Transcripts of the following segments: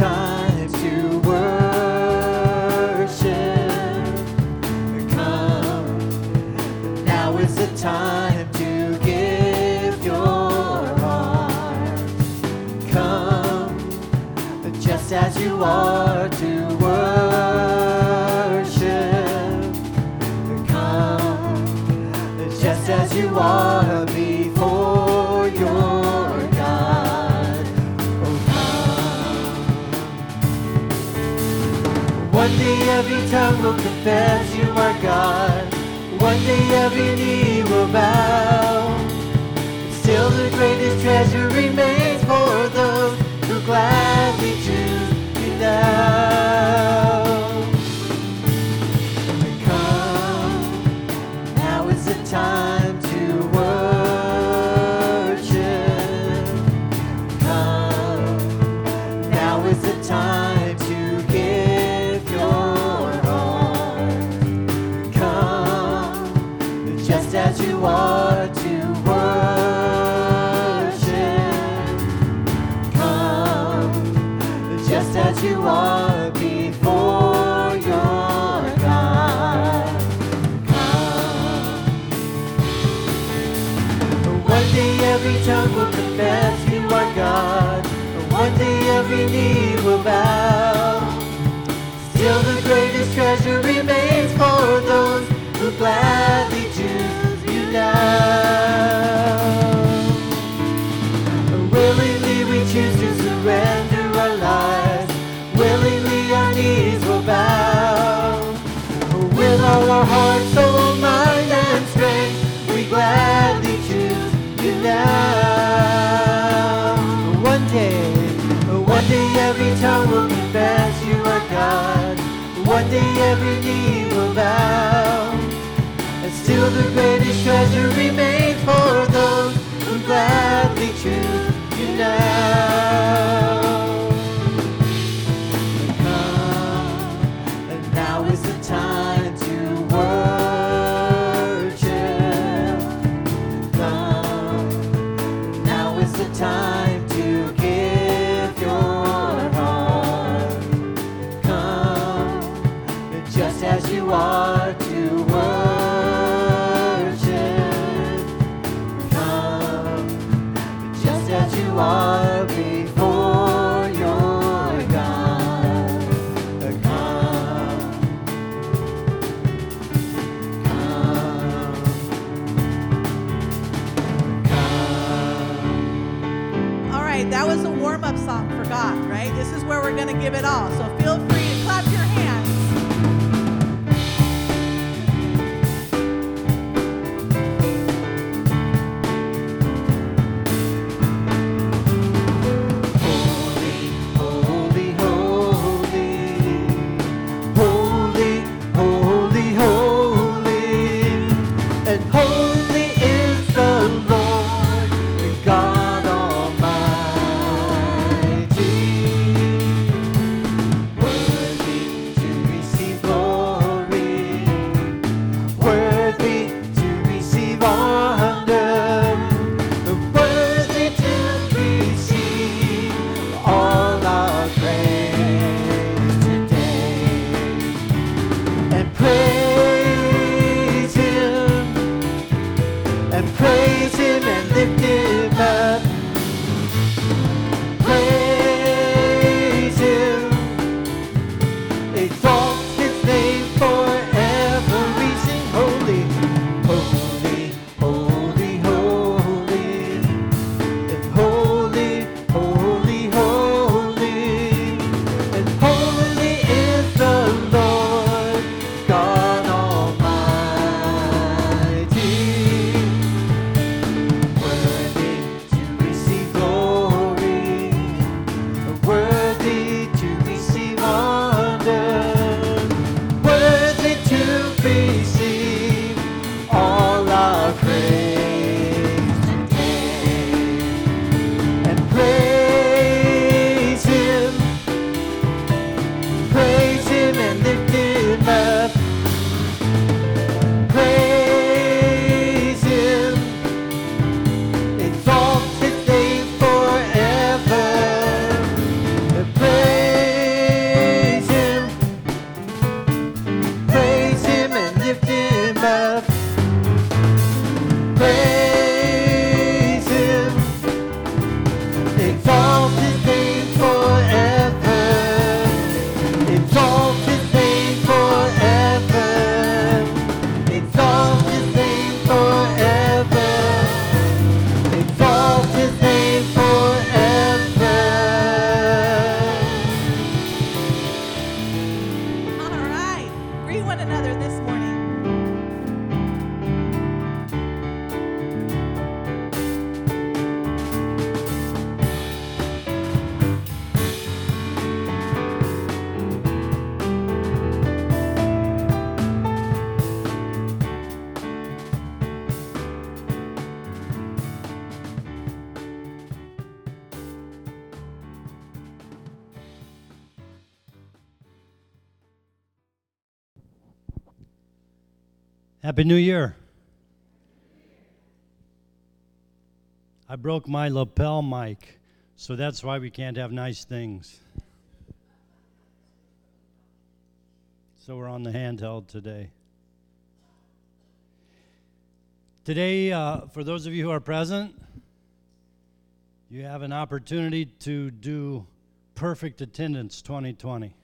time. confess you are God. One day every knee will bow. Still the greatest treasure remains. treasure remains for those who gladly choose you now. Willingly we choose to surrender our lives. Willingly our knees will bow. With all our hearts. every knee will bow. And still the greatest treasure remains for those who gladly choose you now. Happy New Year. I broke my lapel mic, so that's why we can't have nice things. So we're on the handheld today. Today, uh, for those of you who are present, you have an opportunity to do perfect attendance 2020.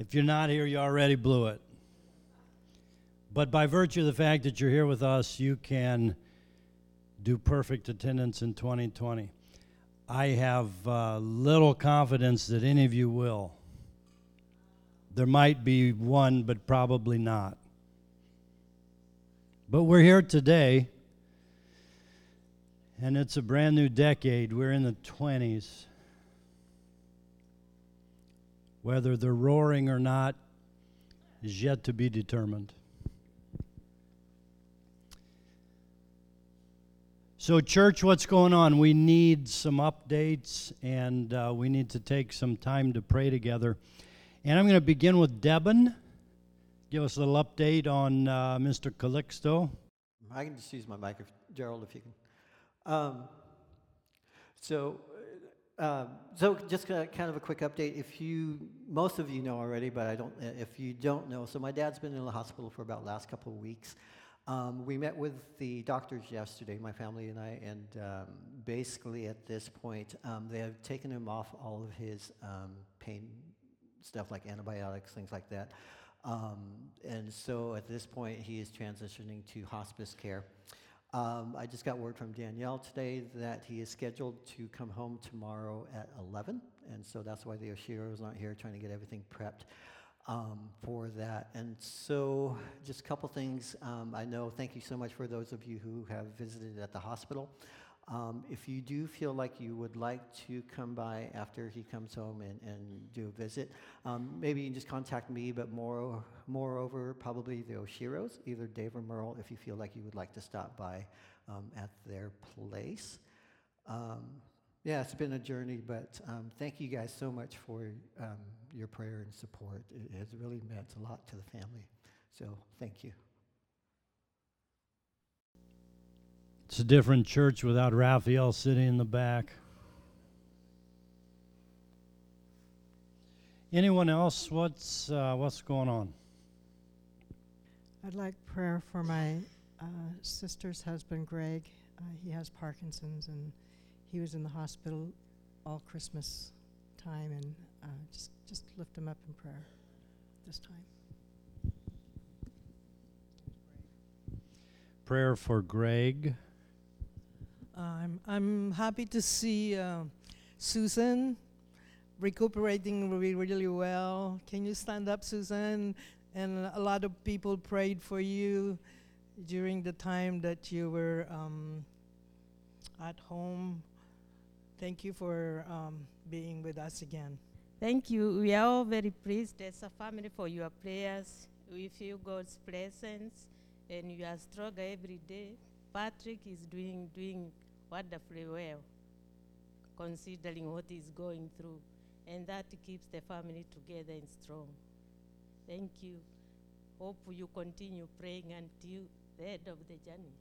If you're not here, you already blew it. But by virtue of the fact that you're here with us, you can do perfect attendance in 2020. I have uh, little confidence that any of you will. There might be one, but probably not. But we're here today, and it's a brand new decade. We're in the 20s. Whether they're roaring or not is yet to be determined. So, church, what's going on? We need some updates and uh, we need to take some time to pray together. And I'm going to begin with Debin. Give us a little update on uh, Mr. Calixto. I can just use my mic, if, Gerald, if you can. Um, so, uh, so just kind of a quick update. If you, most of you know already, but I don't. If you don't know, so my dad's been in the hospital for about last couple of weeks. Um, we met with the doctors yesterday, my family and I, and um, basically at this point, um, they have taken him off all of his um, pain stuff like antibiotics, things like that. Um, and so at this point, he is transitioning to hospice care. Um, I just got word from Danielle today that he is scheduled to come home tomorrow at 11, and so that's why the Oshiros aren't here trying to get everything prepped um, for that. And so, just a couple things. Um, I know, thank you so much for those of you who have visited at the hospital. Um, if you do feel like you would like to come by after he comes home and, and do a visit, um, maybe you can just contact me, but more, moreover, probably the Oshiros, either Dave or Merle, if you feel like you would like to stop by um, at their place. Um, yeah, it's been a journey, but um, thank you guys so much for um, your prayer and support. It has really meant a lot to the family. So thank you. It's a different church without Raphael sitting in the back. Anyone else? What's uh, what's going on? I'd like prayer for my uh, sister's husband, Greg. Uh, he has Parkinson's and he was in the hospital all Christmas time, and uh, just just lift them up in prayer this time. Prayer for Greg. I'm I'm happy to see uh, Susan recuperating really really well. Can you stand up, Susan? And a lot of people prayed for you during the time that you were um, at home Thank you for um, being with us again. Thank you. We are all very pleased as a family for your prayers. We feel God's presence and you are stronger every day. Patrick is doing, doing wonderfully well, considering what he's going through. And that keeps the family together and strong. Thank you. Hope you continue praying until the end of the journey.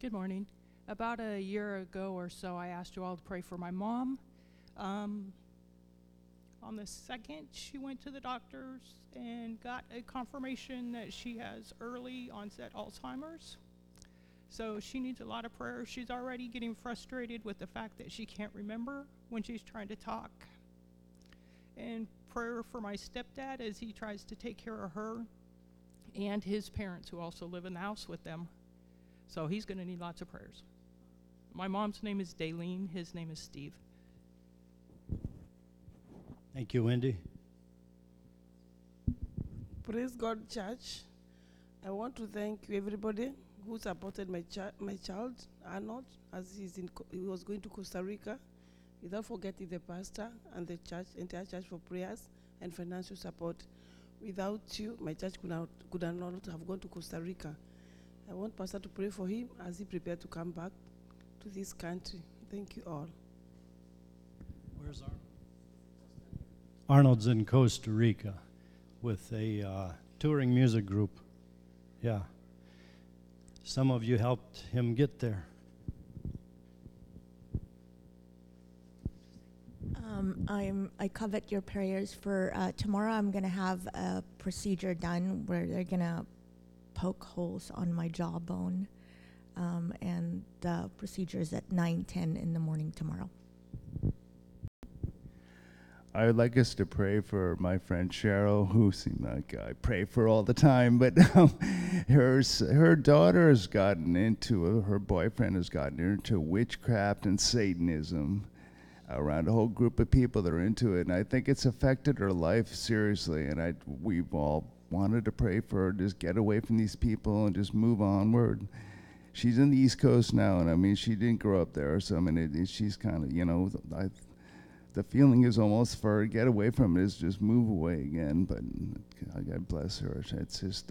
Good morning about a year ago or so, I asked you all to pray for my mom. Um, on the second, she went to the doctors and got a confirmation that she has early onset Alzheimer's. So she needs a lot of prayer. She's already getting frustrated with the fact that she can't remember when she's trying to talk. And prayer for my stepdad as he tries to take care of her and his parents who also live in the house with them. So he's going to need lots of prayers. My mom's name is Daleen, his name is Steve. Thank you, Wendy. Praise God, church. I want to thank you, everybody who supported my, chi- my child, Arnold, as he's in Co- he was going to Costa Rica, without forgetting the pastor and the church, entire church for prayers and financial support. Without you, my church could not, could not have gone to Costa Rica. I want pastor to pray for him as he prepared to come back to this country. Thank you all. Where's Arnold? Arnold's in Costa Rica. with a uh, touring music group. Yeah. Some of you helped him get there. Um, I'm, I covet your prayers for uh, tomorrow. I'm going to have a procedure done where they're going to poke holes on my jawbone. Um, and the procedure is at 9 10 in the morning tomorrow. I would like us to pray for my friend Cheryl, who seems like I pray for all the time, but um, her her daughter has gotten into her boyfriend has gotten into witchcraft and Satanism around a whole group of people that are into it, and I think it's affected her life seriously. And I we've all wanted to pray for her, just get away from these people and just move onward. She's in the East Coast now, and I mean, she didn't grow up there, so I mean, it, it- she's kind of, you know, I the feeling is almost for get away from it is just move away again. But God bless her. It's just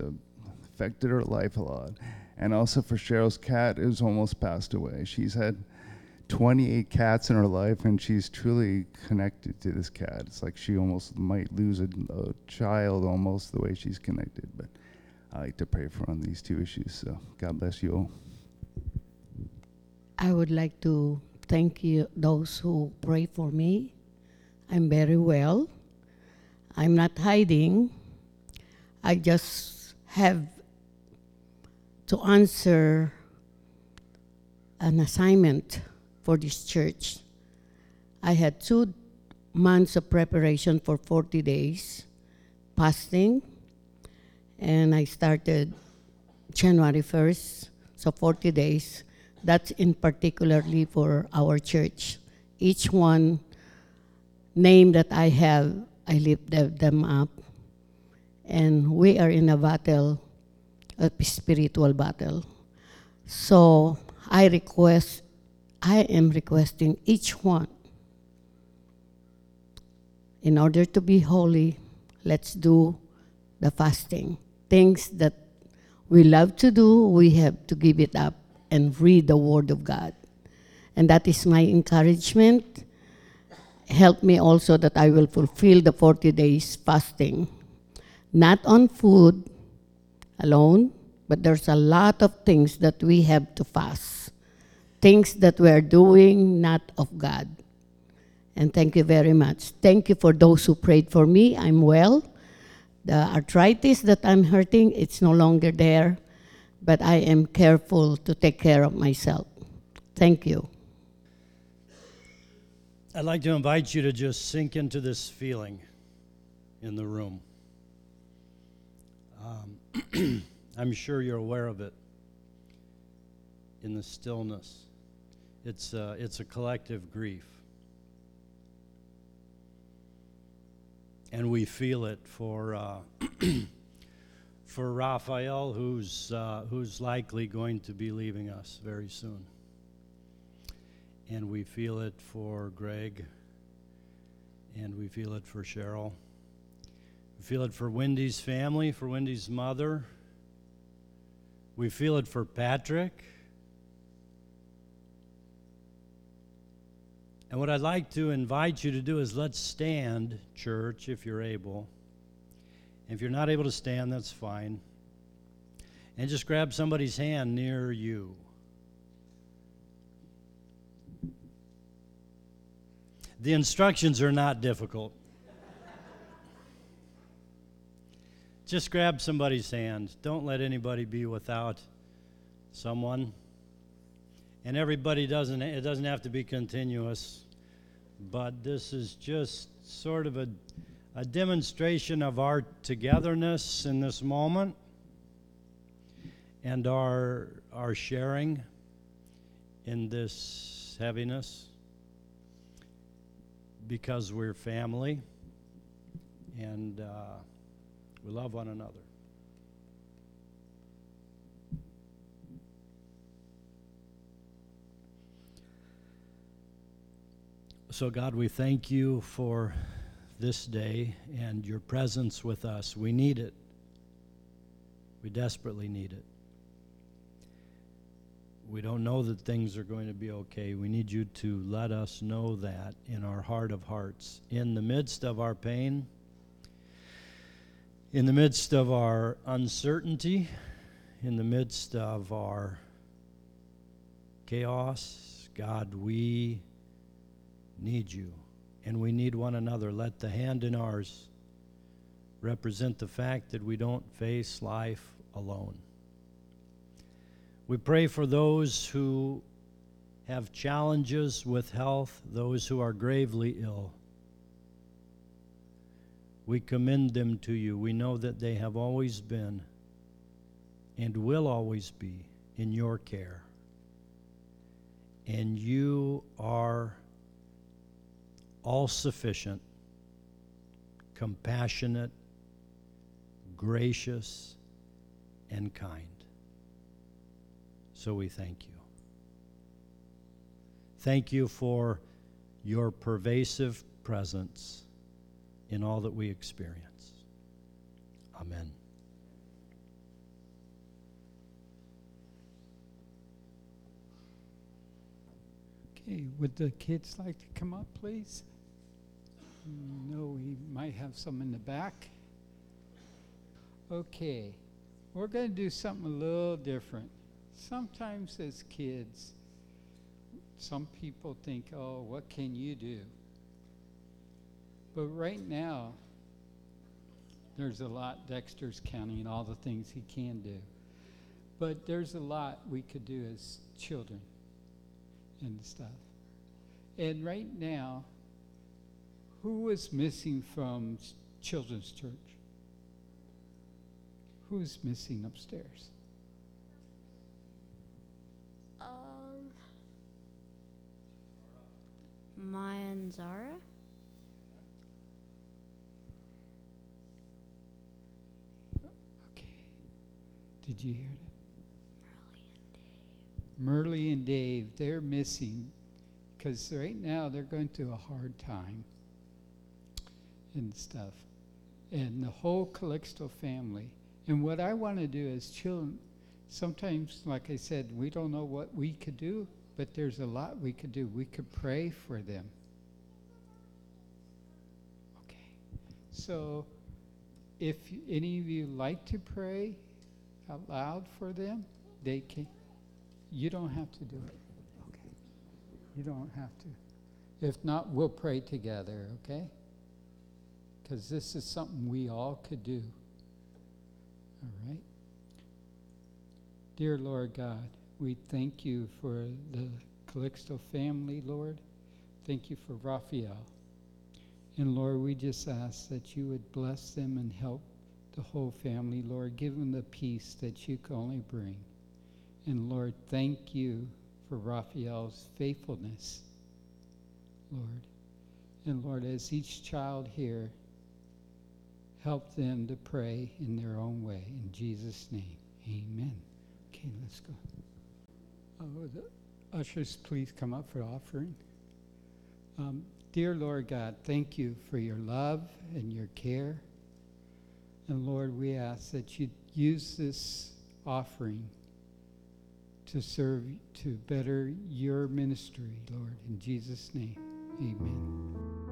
affected her life a lot. And also for Cheryl's cat, who's almost passed away. She's had 28 cats in her life, and she's truly connected to this cat. It's like she almost might lose a, a child almost the way she's connected. But I like to pray for on these two issues. So God bless you all. I would like to thank you, those who pray for me. I'm very well. I'm not hiding. I just have to answer an assignment for this church. I had two months of preparation for 40 days fasting, and I started January 1st, so 40 days. That's in particularly for our church. Each one name that I have, I lift them- up. And we are in a battle, a spiritual battle. So I request, I am requesting each one, in order to be holy, let's do the fasting. Things that we love to do, we have to give it up and read the Word of God. And that is my encouragement. Help me also that I will fulfill the 40 days fasting. Not on food alone, but there's a lot of things that we have to fast. Things that we are doing not of God. And thank you very much. Thank you for those who prayed for me. I'm well. The arthritis that I'm hurting, it's no longer there, but I am careful to take care of myself. Thank you. I'd like to invite you to just sink into this feeling in the room. Um, I'm sure you're aware of it in the stillness. It's, uh, it's a collective grief. And we feel it for, uh, for Raphael, who's, uh, who's likely going to be leaving us very soon and we feel it for Greg, and we feel it for Cheryl. We feel it for Wendy's family, for Wendy's mother. We feel it for Patrick. And what I'd like to invite you to do is let's stand, church, if you're able. If you're not able to stand, that's fine. And just grab somebody's hand near you. The instructions are not difficult. Just grab somebody's hand. Don't let anybody be without someone. And everybody doesn't it doesn't have to be continuous, but this is just sort of a a demonstration of our togetherness in this moment and our our sharing in this heaviness because we're family and uh, we love one another. So, God, we thank you for this day and your presence with us. We need it. We desperately need it. We don't know that things are going to be okay. We need you to let us know that in our heart of hearts. In the midst of our pain, In the midst of our uncertainty, in the midst of our chaos, God, we need you and we need one another. Let the hand in ours represent the fact that we don't face life alone. We pray for those who have challenges with health, those who are gravely ill. We commend them to you. We know that they have always been and will always be in your care. And you are all sufficient, compassionate, gracious, and kind. So we thank you. Thank you for your pervasive presence in all that we experience. Amen. Okay, would the kids like to come up, please? No, we might have some in the back. Okay, we're going to do something a little different. Sometimes, as kids, some people think, oh, what can you do? But right now, there's a lot Dexter's counting all the things he can do. But there's a lot we could do as children and stuff. And right now, who is missing from children's church? Who's missing upstairs? Um, Maya and Zara. Okay. Did you hear that? Merle and Dave. Merle and Dave, they're missing because right now they're going through a hard time and stuff. And the whole Calixto family. And what I want to do as children, sometimes, like I said, we don't know what we could do, but there's a lot we could do. We could pray for them. Okay. So if any of you like to pray out loud for them, they can. You don't have to do it. Okay. You don't have to. If not, we'll pray together, okay? Because this is something we all could do. All right? Dear Lord God, we thank you for the Calixto family, Lord. Thank you for Raphael. And Lord, we just ask that you would bless them and help the whole family, Lord. Give them the peace that you can only bring. And Lord, thank you for Raphael's faithfulness, Lord. And Lord, as each child here, help them to pray in their own way. In Jesus' name, amen. Okay, let's go. Oh, the ushers, please come up for offering. Um, dear Lord God, thank you for your love and your care. And Lord, we ask that you use this offering to serve, to better your ministry, Lord. In Jesus' name, amen.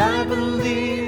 I believe.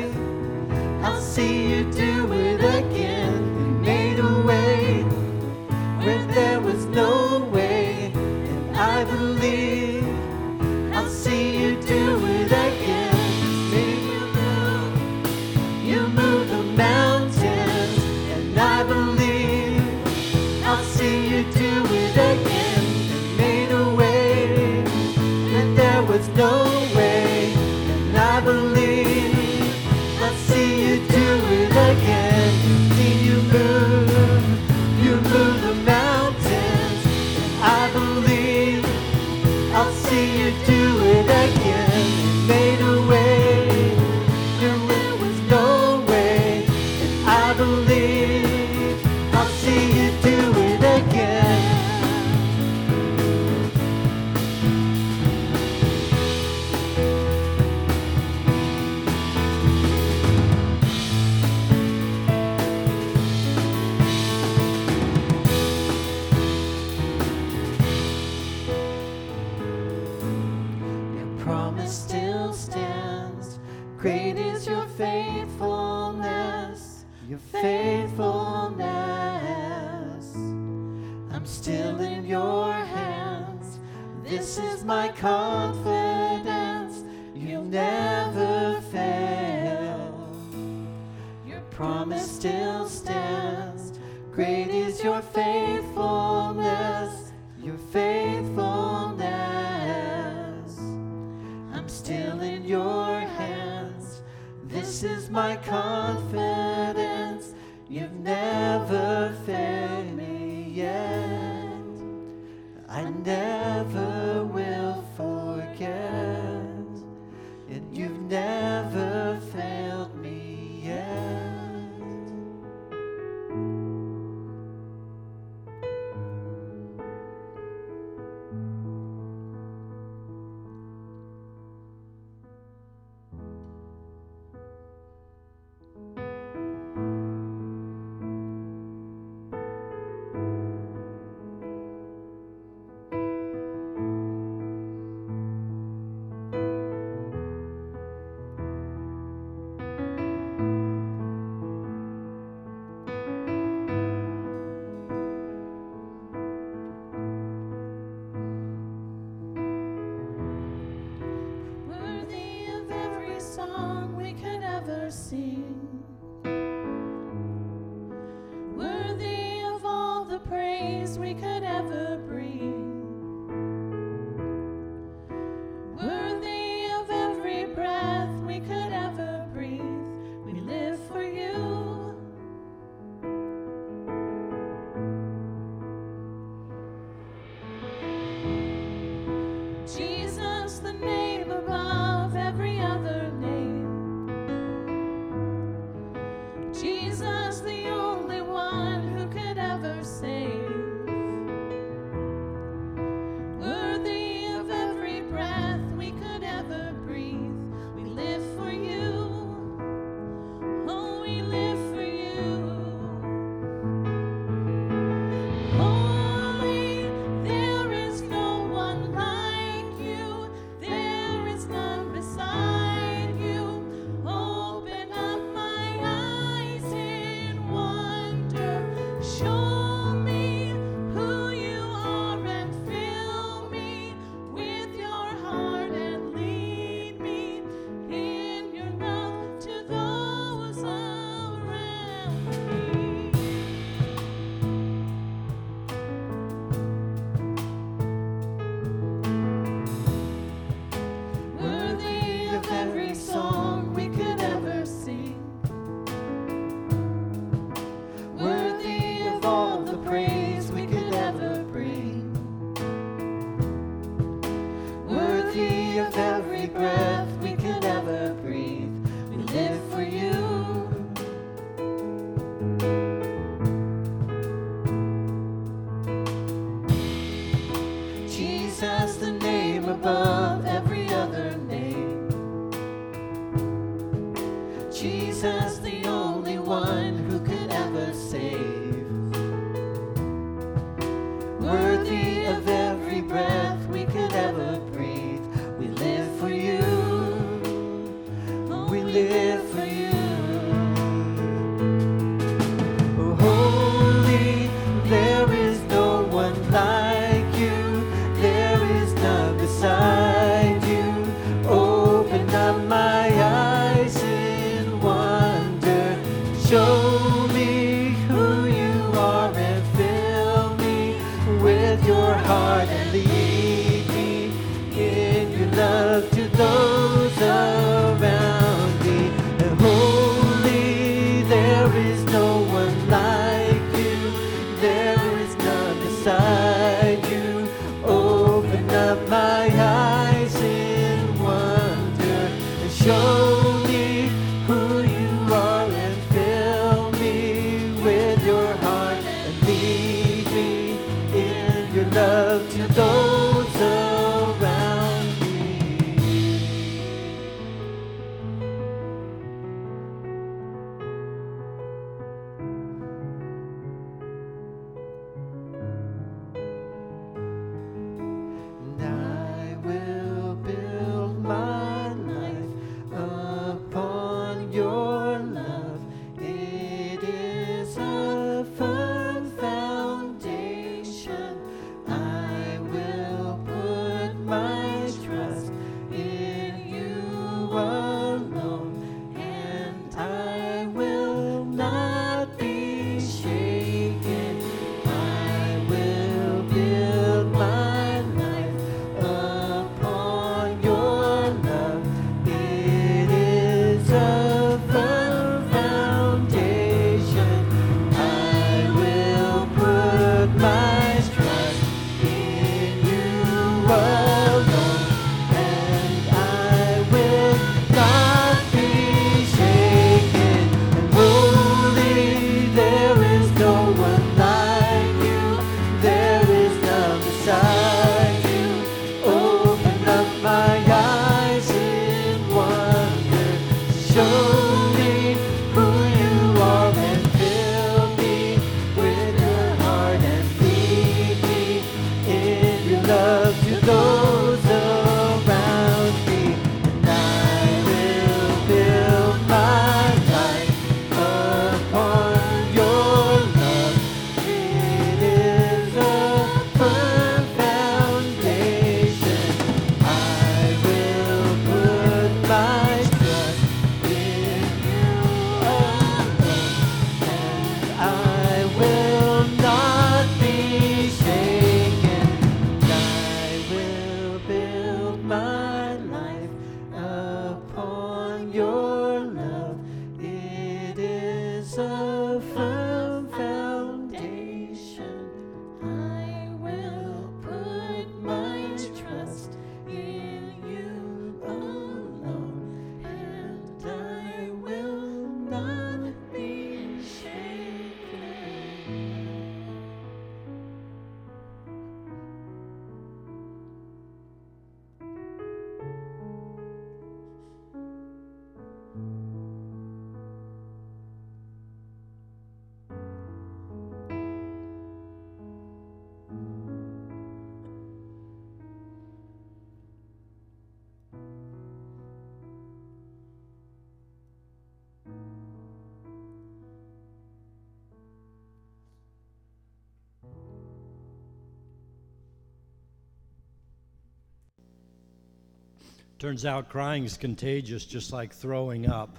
Turns out crying is contagious, just like throwing up.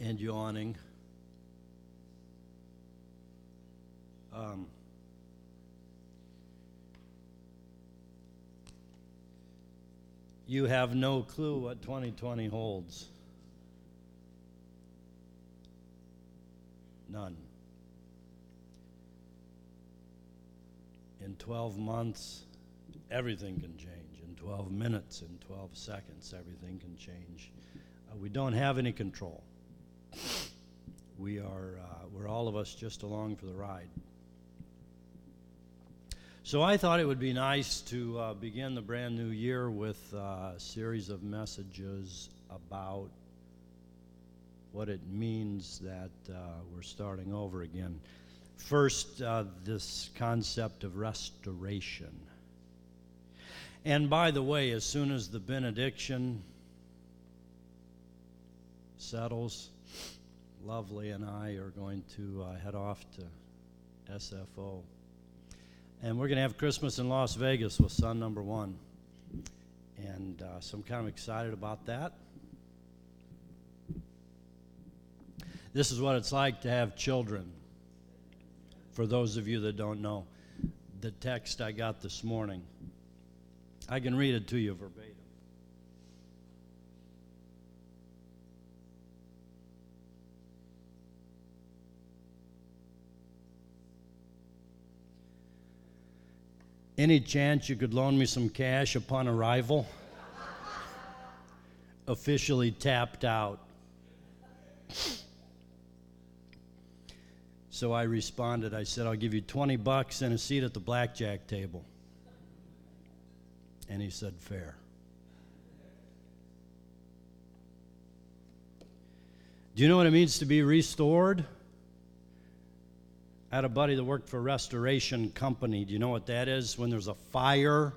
And yawning. Um, you have no clue what 2020 holds. None. In 12 months, everything can change. In 12 minutes, in 12 seconds, everything can change. Uh, we don't have any control. We are, uh, we're all of us just along for the ride. So I thought it would be nice to uh, begin the brand new year with uh, a series of messages about what it means that uh, we're starting over again. First, uh, this concept of restoration. And by the way, as soon as the benediction settles, Lovely and I are going to uh, head off to SFO. And we're going to have Christmas in Las Vegas with son number one. And uh, so I'm kind of excited about that. This is what it's like to have children. For those of you that don't know, the text I got this morning, I can read it to you verbatim. Any chance you could loan me some cash upon arrival? Officially tapped out. So I responded, I said, I'll give you 20 bucks and a seat at the blackjack table. And he said, Fair. Do you know what it means to be restored? I had a buddy that worked for a restoration company. Do you know what that is? When there's a fire,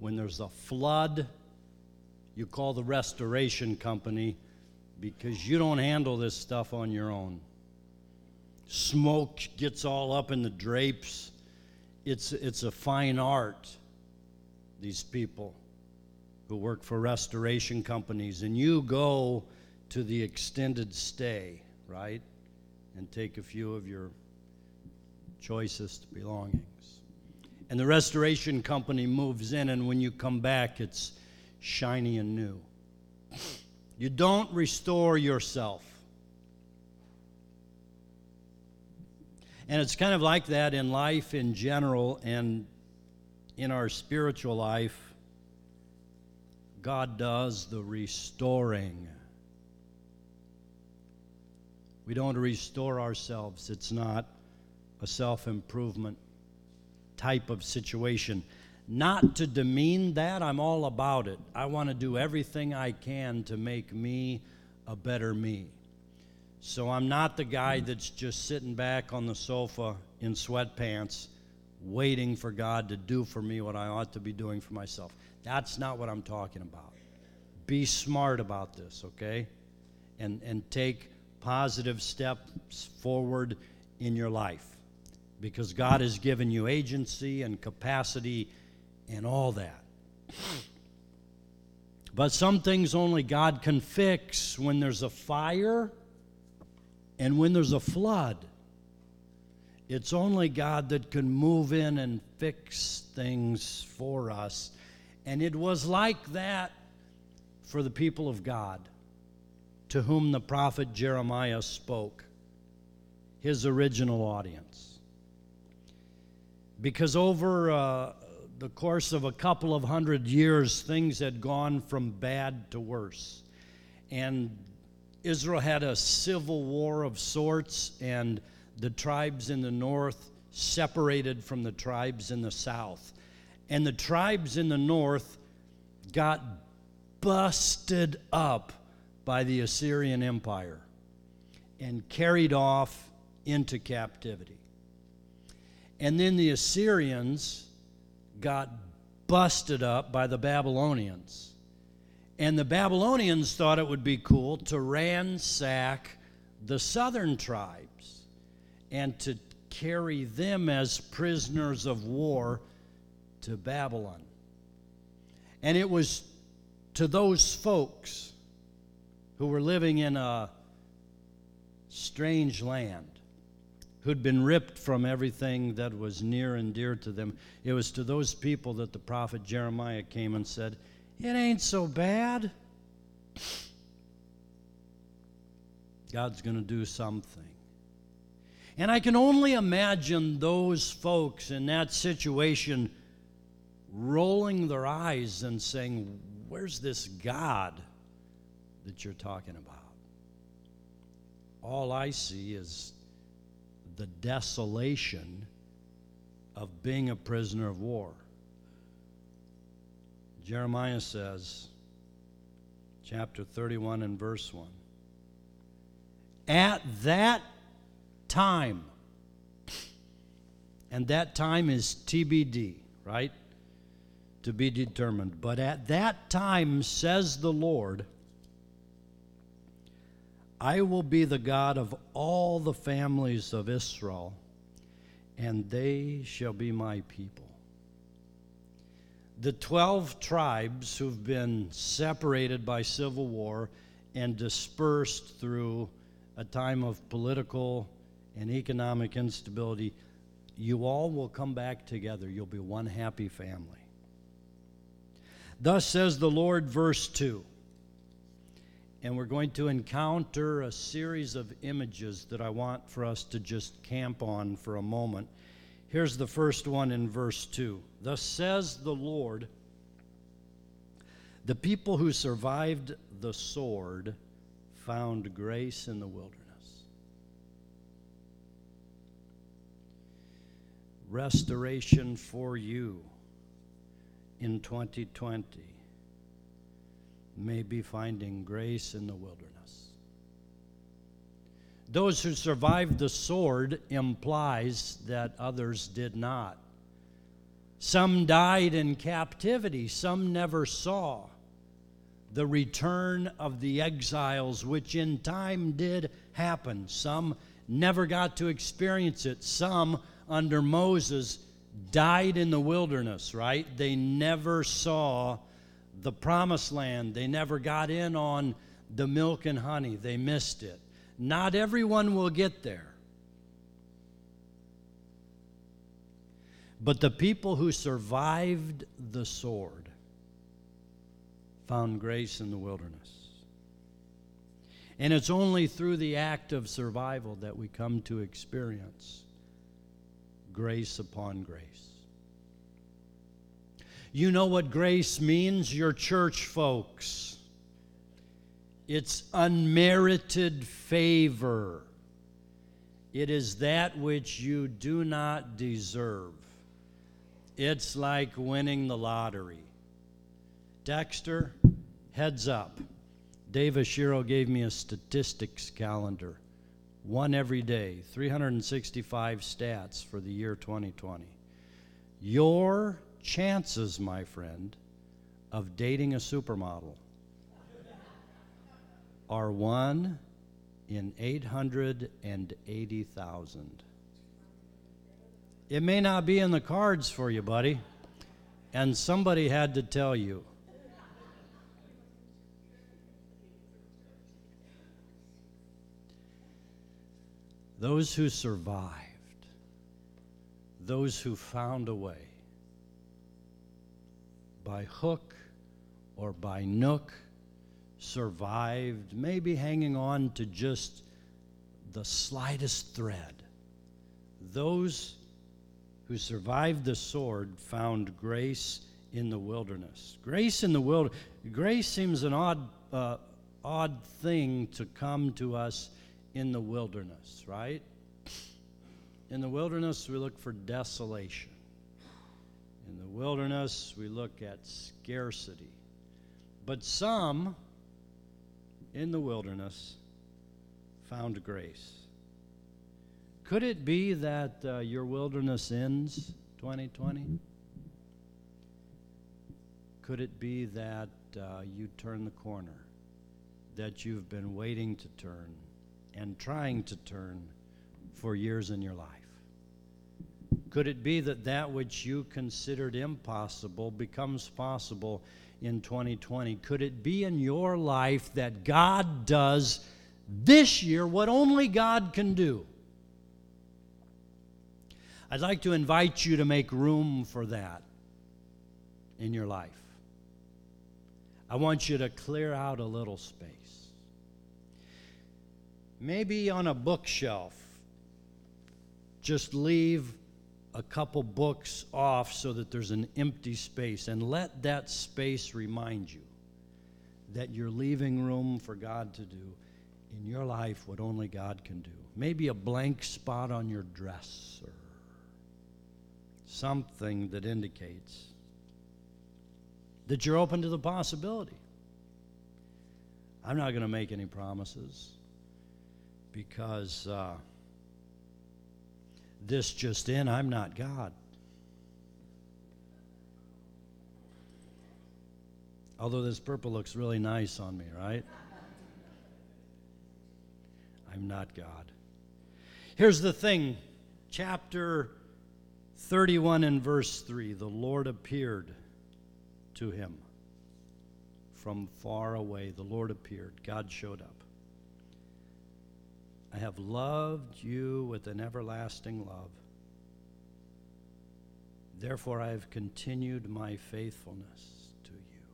when there's a flood, you call the restoration company because you don't handle this stuff on your own. Smoke gets all up in the drapes. It's, it's a fine art, these people who work for restoration companies. And you go to the extended stay, right? And take a few of your choicest belongings. And the restoration company moves in, and when you come back, it's shiny and new. You don't restore yourself. And it's kind of like that in life in general and in our spiritual life. God does the restoring. We don't restore ourselves. It's not a self improvement type of situation. Not to demean that, I'm all about it. I want to do everything I can to make me a better me. So I'm not the guy that's just sitting back on the sofa in sweatpants waiting for God to do for me what I ought to be doing for myself. That's not what I'm talking about. Be smart about this, okay? And, and take positive steps forward in your life because God has given you agency and capacity and all that. But some things only God can fix when there's a fire and when there's a flood. It's only God that can move in and fix things for us. And it was like that for the people of God to whom the prophet Jeremiah spoke, his original audience because over uh, the course of a couple of hundred years, things had gone from bad to worse. And Israel had a civil war of sorts, and the tribes in the north separated from the tribes in the south. And the tribes in the north got busted up by the Assyrian Empire and carried off into captivity. And then the Assyrians got busted up by the Babylonians. And the Babylonians thought it would be cool to ransack the southern tribes and to carry them as prisoners of war to Babylon. And it was to those folks who were living in a strange land who'd been ripped from everything that was near and dear to them. It was to those people that the prophet Jeremiah came and said, It ain't so bad. God's going to do something. And I can only imagine those folks in that situation rolling their eyes and saying, Where's this God that you're talking about? All I see is the desolation of being a prisoner of war. Jeremiah says, chapter 31 and verse 1 At that time, and that time is TBD, right? To be determined. But at that time, says the Lord, I will be the God of all the families of Israel, and they shall be my people. The 12 tribes who've been separated by civil war and dispersed through a time of political and economic instability, you all will come back together. You'll be one happy family. Thus says the Lord, verse 2. And we're going to encounter a series of images that I want for us to just camp on for a moment. Here's the first one in verse 2. Thus says the Lord, the people who survived the sword found grace in the wilderness. Restoration for you in 2020 may be finding grace in the wilderness. Those who survived the sword implies that others did not. Some died in captivity, some never saw the return of the exiles, which in time did happen. Some never got to experience it. Some, under Moses, died in the wilderness, right? They never saw the promised land. They never got in on the milk and honey. They missed it. Not everyone will get there. But the people who survived the sword found grace in the wilderness. And it's only through the act of survival that we come to experience grace upon grace. You know what grace means, your church folks. It's unmerited favor. It is that which you do not deserve. It's like winning the lottery. Dexter, heads up. Dave Ashiro gave me a statistics calendar. One every day, 365 stats for the year 2020. Your chances, my friend, of dating a supermodel are one in 880,000. It may not be in the cards for you, buddy, and somebody had to tell you. Those who survived, those who found a way, by hook or by nook, survived, maybe hanging on to just the slightest thread. Those who survived the sword found grace in the wilderness. Grace in the wilderness. Grace seems an odd, uh, odd thing to come to us in the wilderness, right? In the wilderness, we look for desolation. In the wilderness, we look at scarcity. But some in the wilderness found grace. Could it be that uh, your wilderness ends 2020? Could it be that uh, you turn the corner, that you've been waiting to turn and trying to turn for years in your life? Could it be that that which you considered impossible becomes possible in 2020? Could it be in your life that God does this year what only God can do? I'd like to invite you to make room for that in your life. I want you to clear out a little space. Maybe on a bookshelf, just leave a couple books off so that there's an empty space and let that space remind you that you're leaving room for God to do in your life what only God can do. Maybe a blank spot on your dresser, something that indicates that you're open to the possibility. I'm not going to make any promises because. Uh, this just in, I'm not God. Although this purple looks really nice on me, right? I'm not God. Here's the thing chapter 31 and verse 3 the Lord appeared to him from far away. The Lord appeared, God showed up. Have loved you with an everlasting love. Therefore, I have continued my faithfulness to you.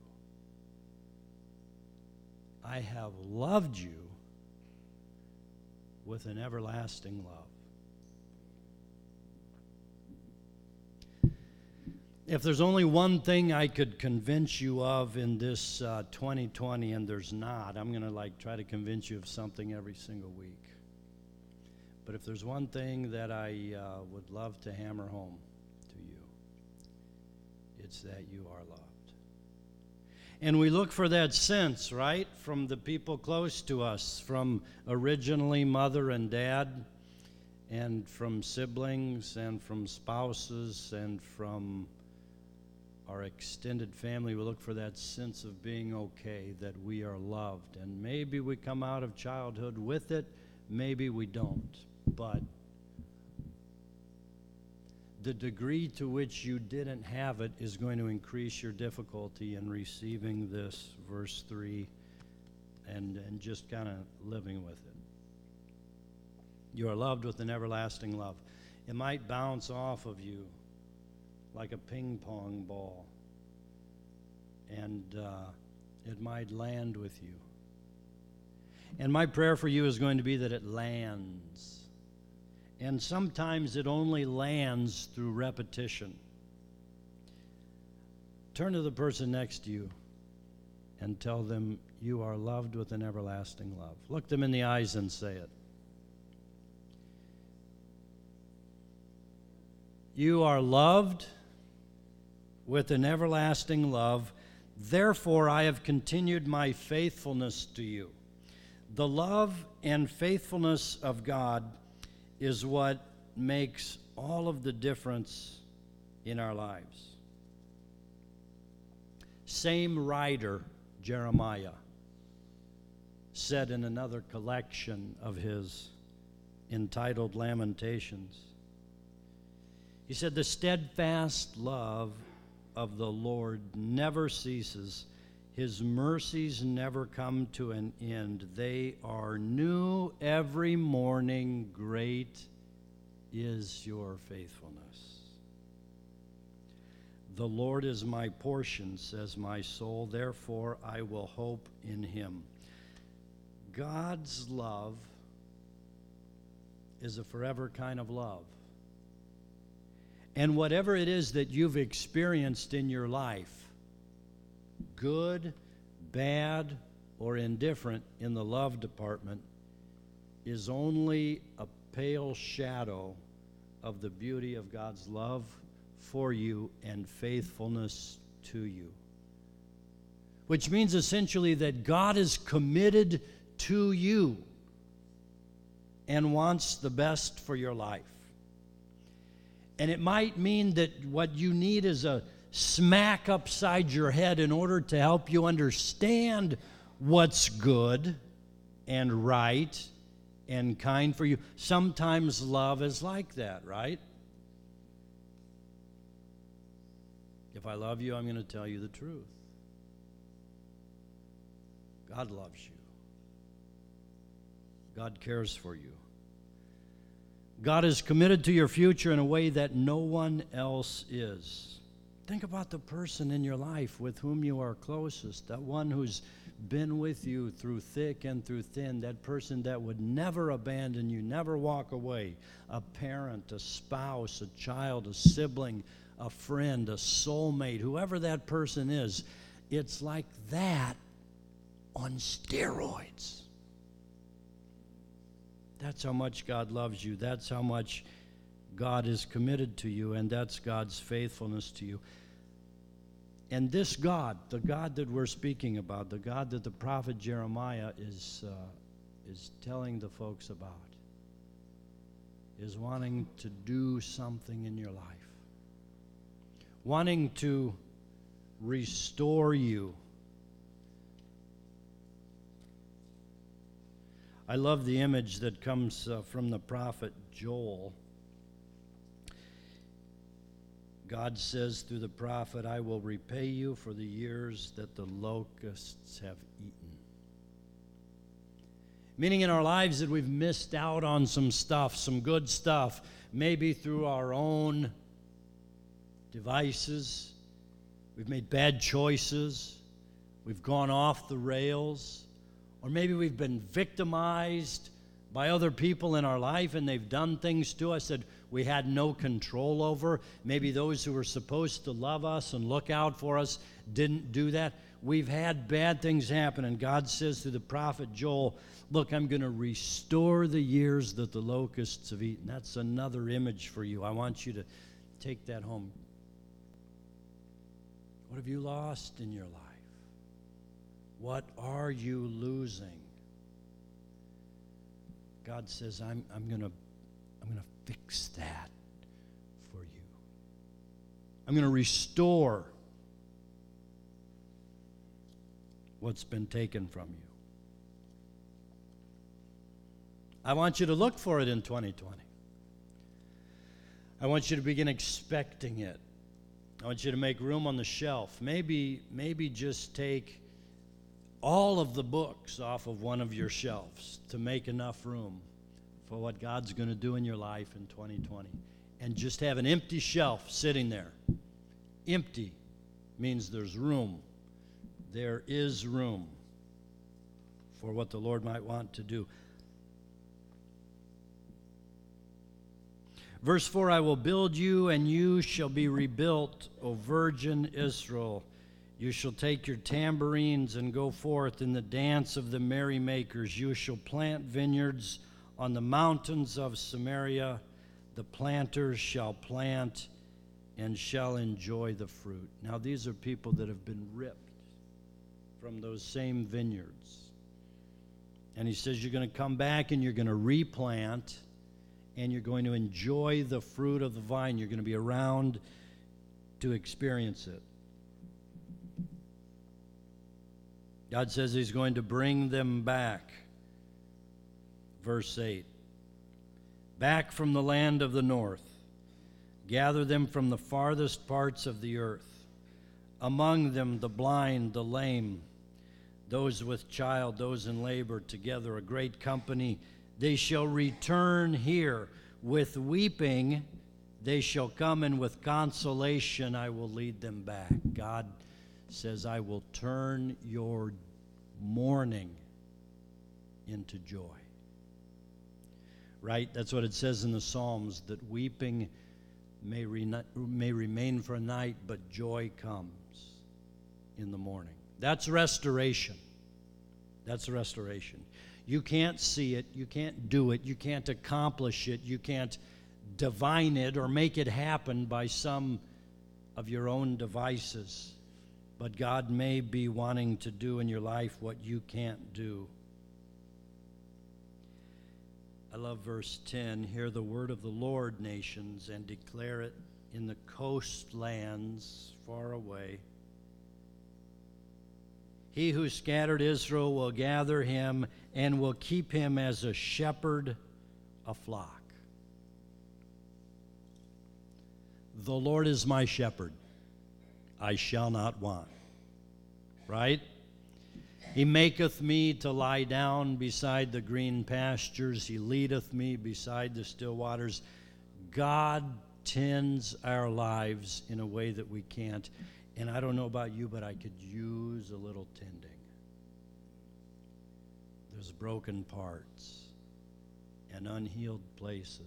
I have loved you with an everlasting love. If there's only one thing I could convince you of in this uh, 2020, and there's not, I'm going to like try to convince you of something every single week. But if there's one thing that I uh, would love to hammer home to you, it's that you are loved. And we look for that sense, right, from the people close to us, from originally mother and dad, and from siblings, and from spouses, and from our extended family, we look for that sense of being okay, that we are loved. And maybe we come out of childhood with it, maybe we don't. But the degree to which you didn't have it is going to increase your difficulty in receiving this, verse 3, and, and just kind of living with it. You are loved with an everlasting love. It might bounce off of you like a ping pong ball, and uh, it might land with you. And my prayer for you is going to be that it lands. And sometimes it only lands through repetition. Turn to the person next to you and tell them you are loved with an everlasting love. Look them in the eyes and say it. You are loved with an everlasting love. Therefore, I have continued my faithfulness to you. The love and faithfulness of God is what makes all of the difference in our lives. Same writer, Jeremiah, said in another collection of his entitled Lamentations. He said, The steadfast love of the Lord never ceases. His mercies never come to an end. They are new every morning. Great is your faithfulness. The Lord is my portion, says my soul. Therefore, I will hope in him. God's love is a forever kind of love. And whatever it is that you've experienced in your life, good, bad, or indifferent in the love department, is only a pale shadow of the beauty of God's love for you and faithfulness to you. Which means essentially that God is committed to you and wants the best for your life. And it might mean that what you need is a smack upside your head in order to help you understand what's good and right and kind for you. Sometimes love is like that, right? If I love you, I'm going to tell you the truth. God loves you. God cares for you. God is committed to your future in a way that no one else is. Think about the person in your life with whom you are closest, that one who's been with you through thick and through thin, that person that would never abandon you, never walk away. A parent, a spouse, a child, a sibling, a friend, a soulmate, whoever that person is. It's like that on steroids. That's how much God loves you. That's how much God is committed to you, and that's God's faithfulness to you. And this God, the God that we're speaking about, the God that the prophet Jeremiah is, uh, is telling the folks about, is wanting to do something in your life, wanting to restore you. I love the image that comes uh, from the prophet Joel. God says through the prophet, I will repay you for the years that the locusts have eaten. Meaning in our lives that we've missed out on some stuff, some good stuff, maybe through our own devices. We've made bad choices. We've gone off the rails. Or maybe we've been victimized by other people in our life and they've done things to us that we had no control over. Maybe those who were supposed to love us and look out for us didn't do that. We've had bad things happen, and God says through the prophet Joel, Look, I'm going to restore the years that the locusts have eaten. That's another image for you. I want you to take that home. What have you lost in your life? What are you losing? God says, I'm, I'm going to I'm going to fix that for you. I'm going to restore what's been taken from you. I want you to look for it in 2020. I want you to begin expecting it. I want you to make room on the shelf. Maybe, maybe just take all of the books off of one of your shelves to make enough room for what God's going to do in your life in 2020. And just have an empty shelf sitting there. Empty means there's room. There is room for what the Lord might want to do. Verse 4 I will build you, and you shall be rebuilt, O virgin Israel. You shall take your tambourines and go forth in the dance of the merrymakers. You shall plant vineyards on the mountains of Samaria. The planters shall plant and shall enjoy the fruit. Now, these are people that have been ripped from those same vineyards. And he says, You're going to come back and you're going to replant and you're going to enjoy the fruit of the vine. You're going to be around to experience it. God says He's going to bring them back. Verse 8 Back from the land of the north, gather them from the farthest parts of the earth. Among them, the blind, the lame, those with child, those in labor, together, a great company they shall return here with weeping. They shall come, and with consolation I will lead them back. God says, I will turn your mourning into joy. Right? That's what it says in the Psalms that weeping may, re- may remain for a night, but joy comes in the morning. That's restoration. That's restoration. You can't see it, you can't do it, you can't accomplish it, you can't divine it or make it happen by some of your own devices. But God may be wanting to do in your life what you can't do. I love verse 10 Hear the word of the Lord, nations, and declare it in the coastlands far away. He who scattered Israel will gather him and will keep him as a shepherd a flock. The Lord is my shepherd, I shall not want. Right? He maketh me to lie down beside the green pastures. He leadeth me beside the still waters. God tends our lives in a way that we can't. And I don't know about you, but I could use a little tending. There's broken parts and unhealed places.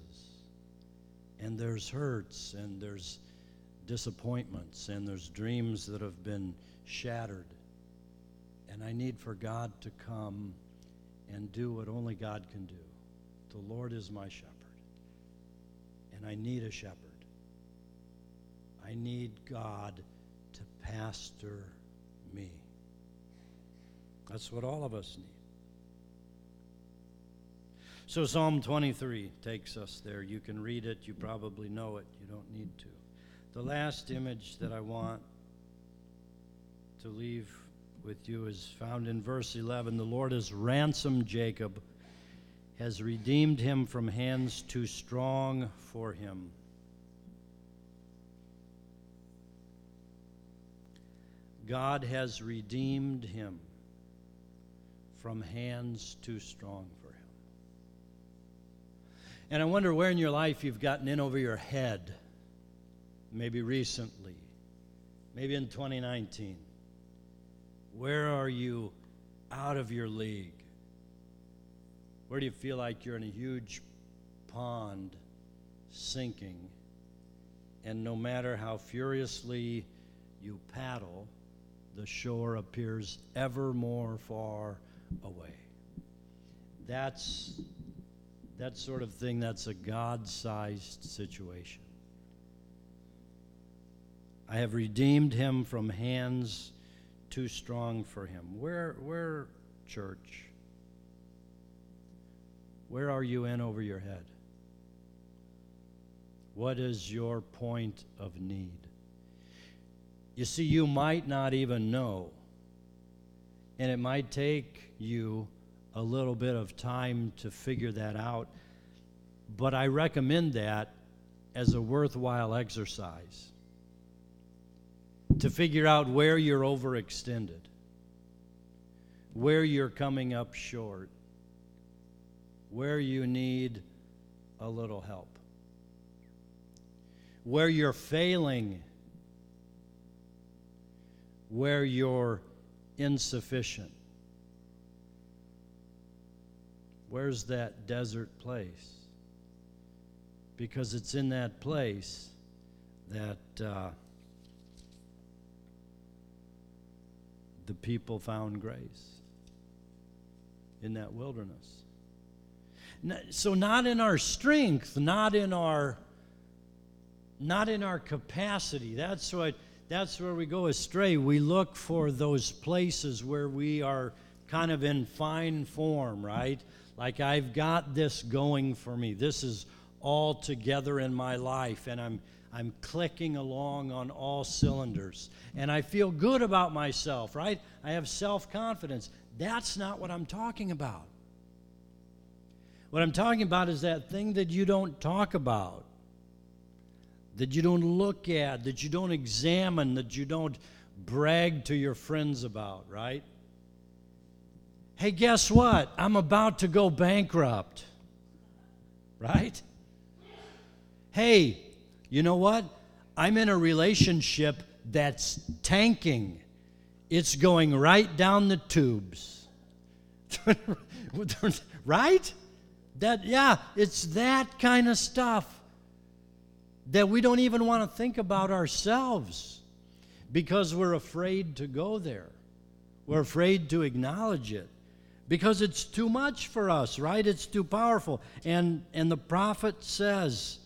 And there's hurts and there's disappointments and there's dreams that have been shattered. And I need for God to come and do what only God can do. The Lord is my shepherd. And I need a shepherd. I need God to pastor me. That's what all of us need. So, Psalm 23 takes us there. You can read it, you probably know it, you don't need to. The last image that I want to leave with you is found in verse 11. The Lord has ransomed Jacob, has redeemed him from hands too strong for him. God has redeemed him from hands too strong for him. And I wonder where in your life you've gotten in over your head, maybe recently, maybe in 2019. Where are you out of your league? Where do you feel like you're in a huge pond sinking? And no matter how furiously you paddle, the shore appears ever more far away. That's that sort of thing, that's a God sized situation. I have redeemed him from hands too strong for him. Where, where, church? Where are you in over your head? What is your point of need? You see, you might not even know, and it might take you a little bit of time to figure that out, but I recommend that as a worthwhile exercise to figure out where you're overextended, where you're coming up short, where you need a little help, where you're failing, where you're insufficient. Where's that desert place? Because it's in that place that. Uh, the people found grace in that wilderness. So not in our strength, not in our not in our capacity. That's what that's where we go astray. We look for those places where we are kind of in fine form, right? Like I've got this going for me. This is all together in my life and I'm I'm clicking along on all cylinders. And I feel good about myself, right? I have self confidence. That's not what I'm talking about. What I'm talking about is that thing that you don't talk about, that you don't look at, that you don't examine, that you don't brag to your friends about, right? Hey, guess what? I'm about to go bankrupt, right? Hey, you know what? I'm in a relationship that's tanking. It's going right down the tubes. right? That yeah, it's that kind of stuff that we don't even want to think about ourselves because we're afraid to go there. We're afraid to acknowledge it because it's too much for us, right? It's too powerful. And and the prophet says,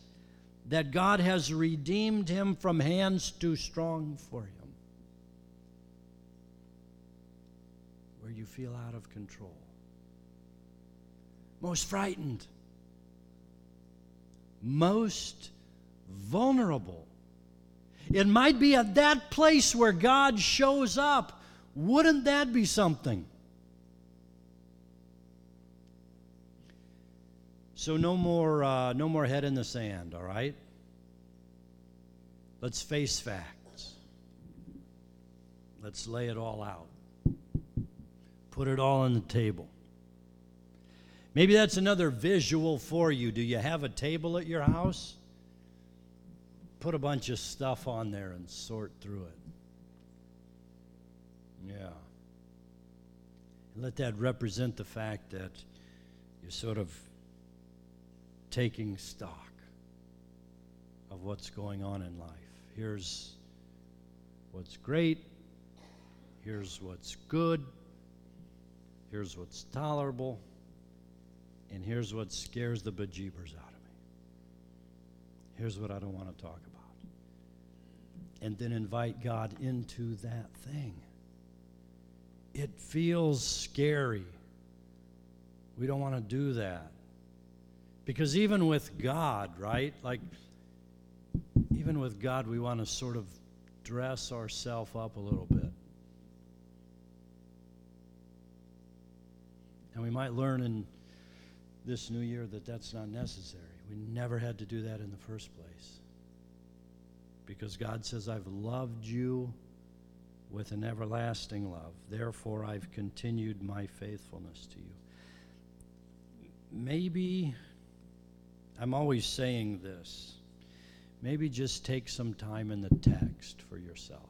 that God has redeemed him from hands too strong for him. Where you feel out of control, most frightened, most vulnerable. It might be at that place where God shows up. Wouldn't that be something? So no more, uh, no more head in the sand, all right? Let's face facts. Let's lay it all out. Put it all on the table. Maybe that's another visual for you. Do you have a table at your house? Put a bunch of stuff on there and sort through it. Yeah. And let that represent the fact that you're sort of taking stock of what's going on in life. Here's what's great. Here's what's good. Here's what's tolerable. And here's what scares the bejeebers out of me. Here's what I don't want to talk about. And then invite God into that thing. It feels scary. We don't want to do that. Because even with God, right? Like, even with God, we want to sort of dress ourselves up a little bit. And we might learn in this new year that that's not necessary. We never had to do that in the first place. Because God says, I've loved you with an everlasting love. Therefore, I've continued my faithfulness to you. Maybe I'm always saying this. Maybe just take some time in the text for yourself.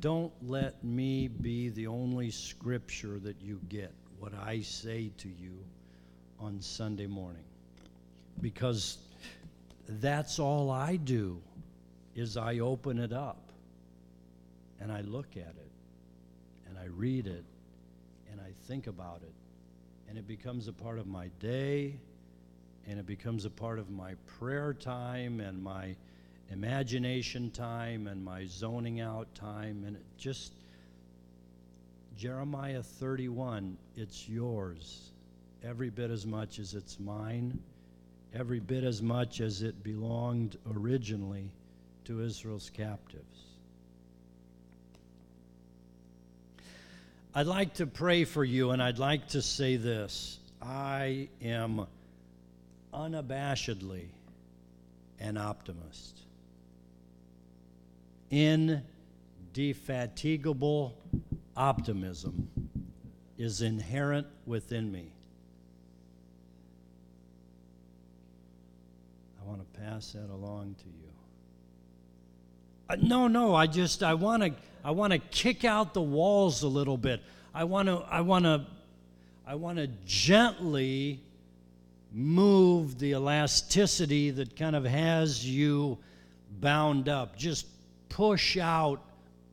Don't let me be the only scripture that you get, what I say to you on Sunday morning. Because that's all I do is I open it up and I look at it and I read it and I think about it and it becomes a part of my day and it becomes a part of my prayer time and my imagination time and my zoning out time and it just Jeremiah 31 it's yours. Every bit as much as it's mine. Every bit as much as it belonged originally to Israel's captives I'd like to pray for you and I'd like to say this I am unabashedly an optimist. Indefatigable optimism is inherent within me. I want to pass that along to you. Uh, no, no, I just I want to I want to kick out the walls a little bit. I want to I want to I want to gently move the elasticity that kind of has you bound up. Just push out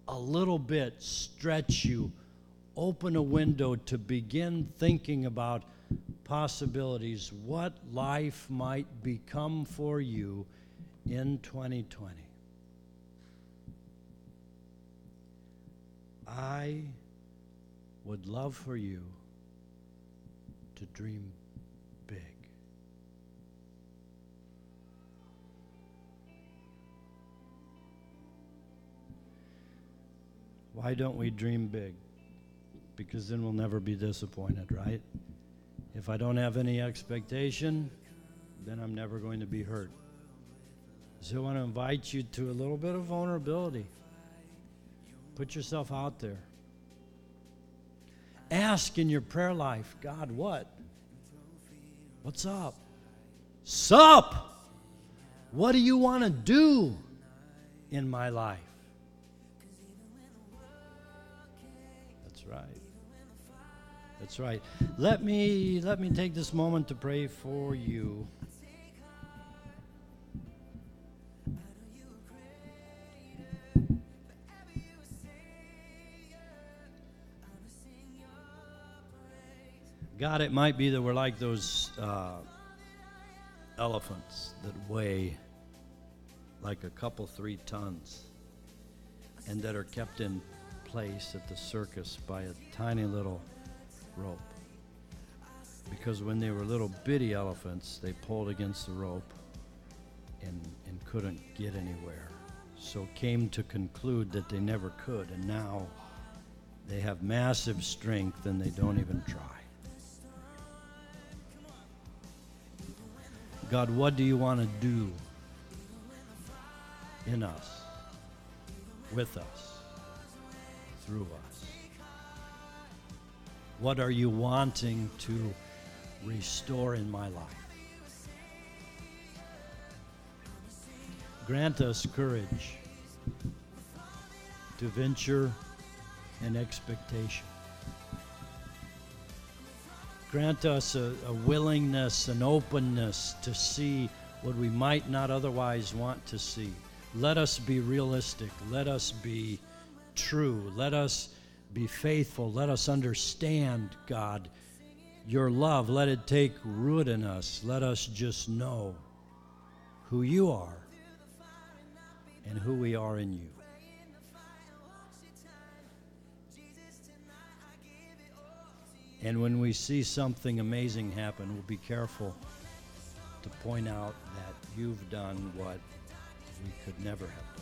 a little bit, stretch you, open a window to begin thinking about possibilities, what life might become for you in 2020. I would love for you to dream big. Why don't we dream big? Because then we'll never be disappointed, right? If I don't have any expectation, then I'm never going to be hurt. So I want to invite you to a little bit of vulnerability. Put yourself out there. Ask in your prayer life, God, what? What's up? Sup? What do you want to do in my life? That's right. That's right. Let me let me take this moment to pray for you. God, it might be that we're like those uh, elephants that weigh like a couple, three tons and that are kept in place at the circus by a tiny little rope. Because when they were little bitty elephants, they pulled against the rope and, and couldn't get anywhere. So came to conclude that they never could, and now they have massive strength and they don't even try. God, what do you want to do in us, with us, through us? What are you wanting to restore in my life? Grant us courage to venture an expectation. Grant us a, a, willingness, an openness to see what we might not otherwise want to see. Let us be realistic. Let us be true. Let us be faithful. Let us understand, God, your love. Let it take root in us. Let us just know who you are and who we are in you. And when we see something amazing happen, we'll be careful to point out that you've done what we could never have done.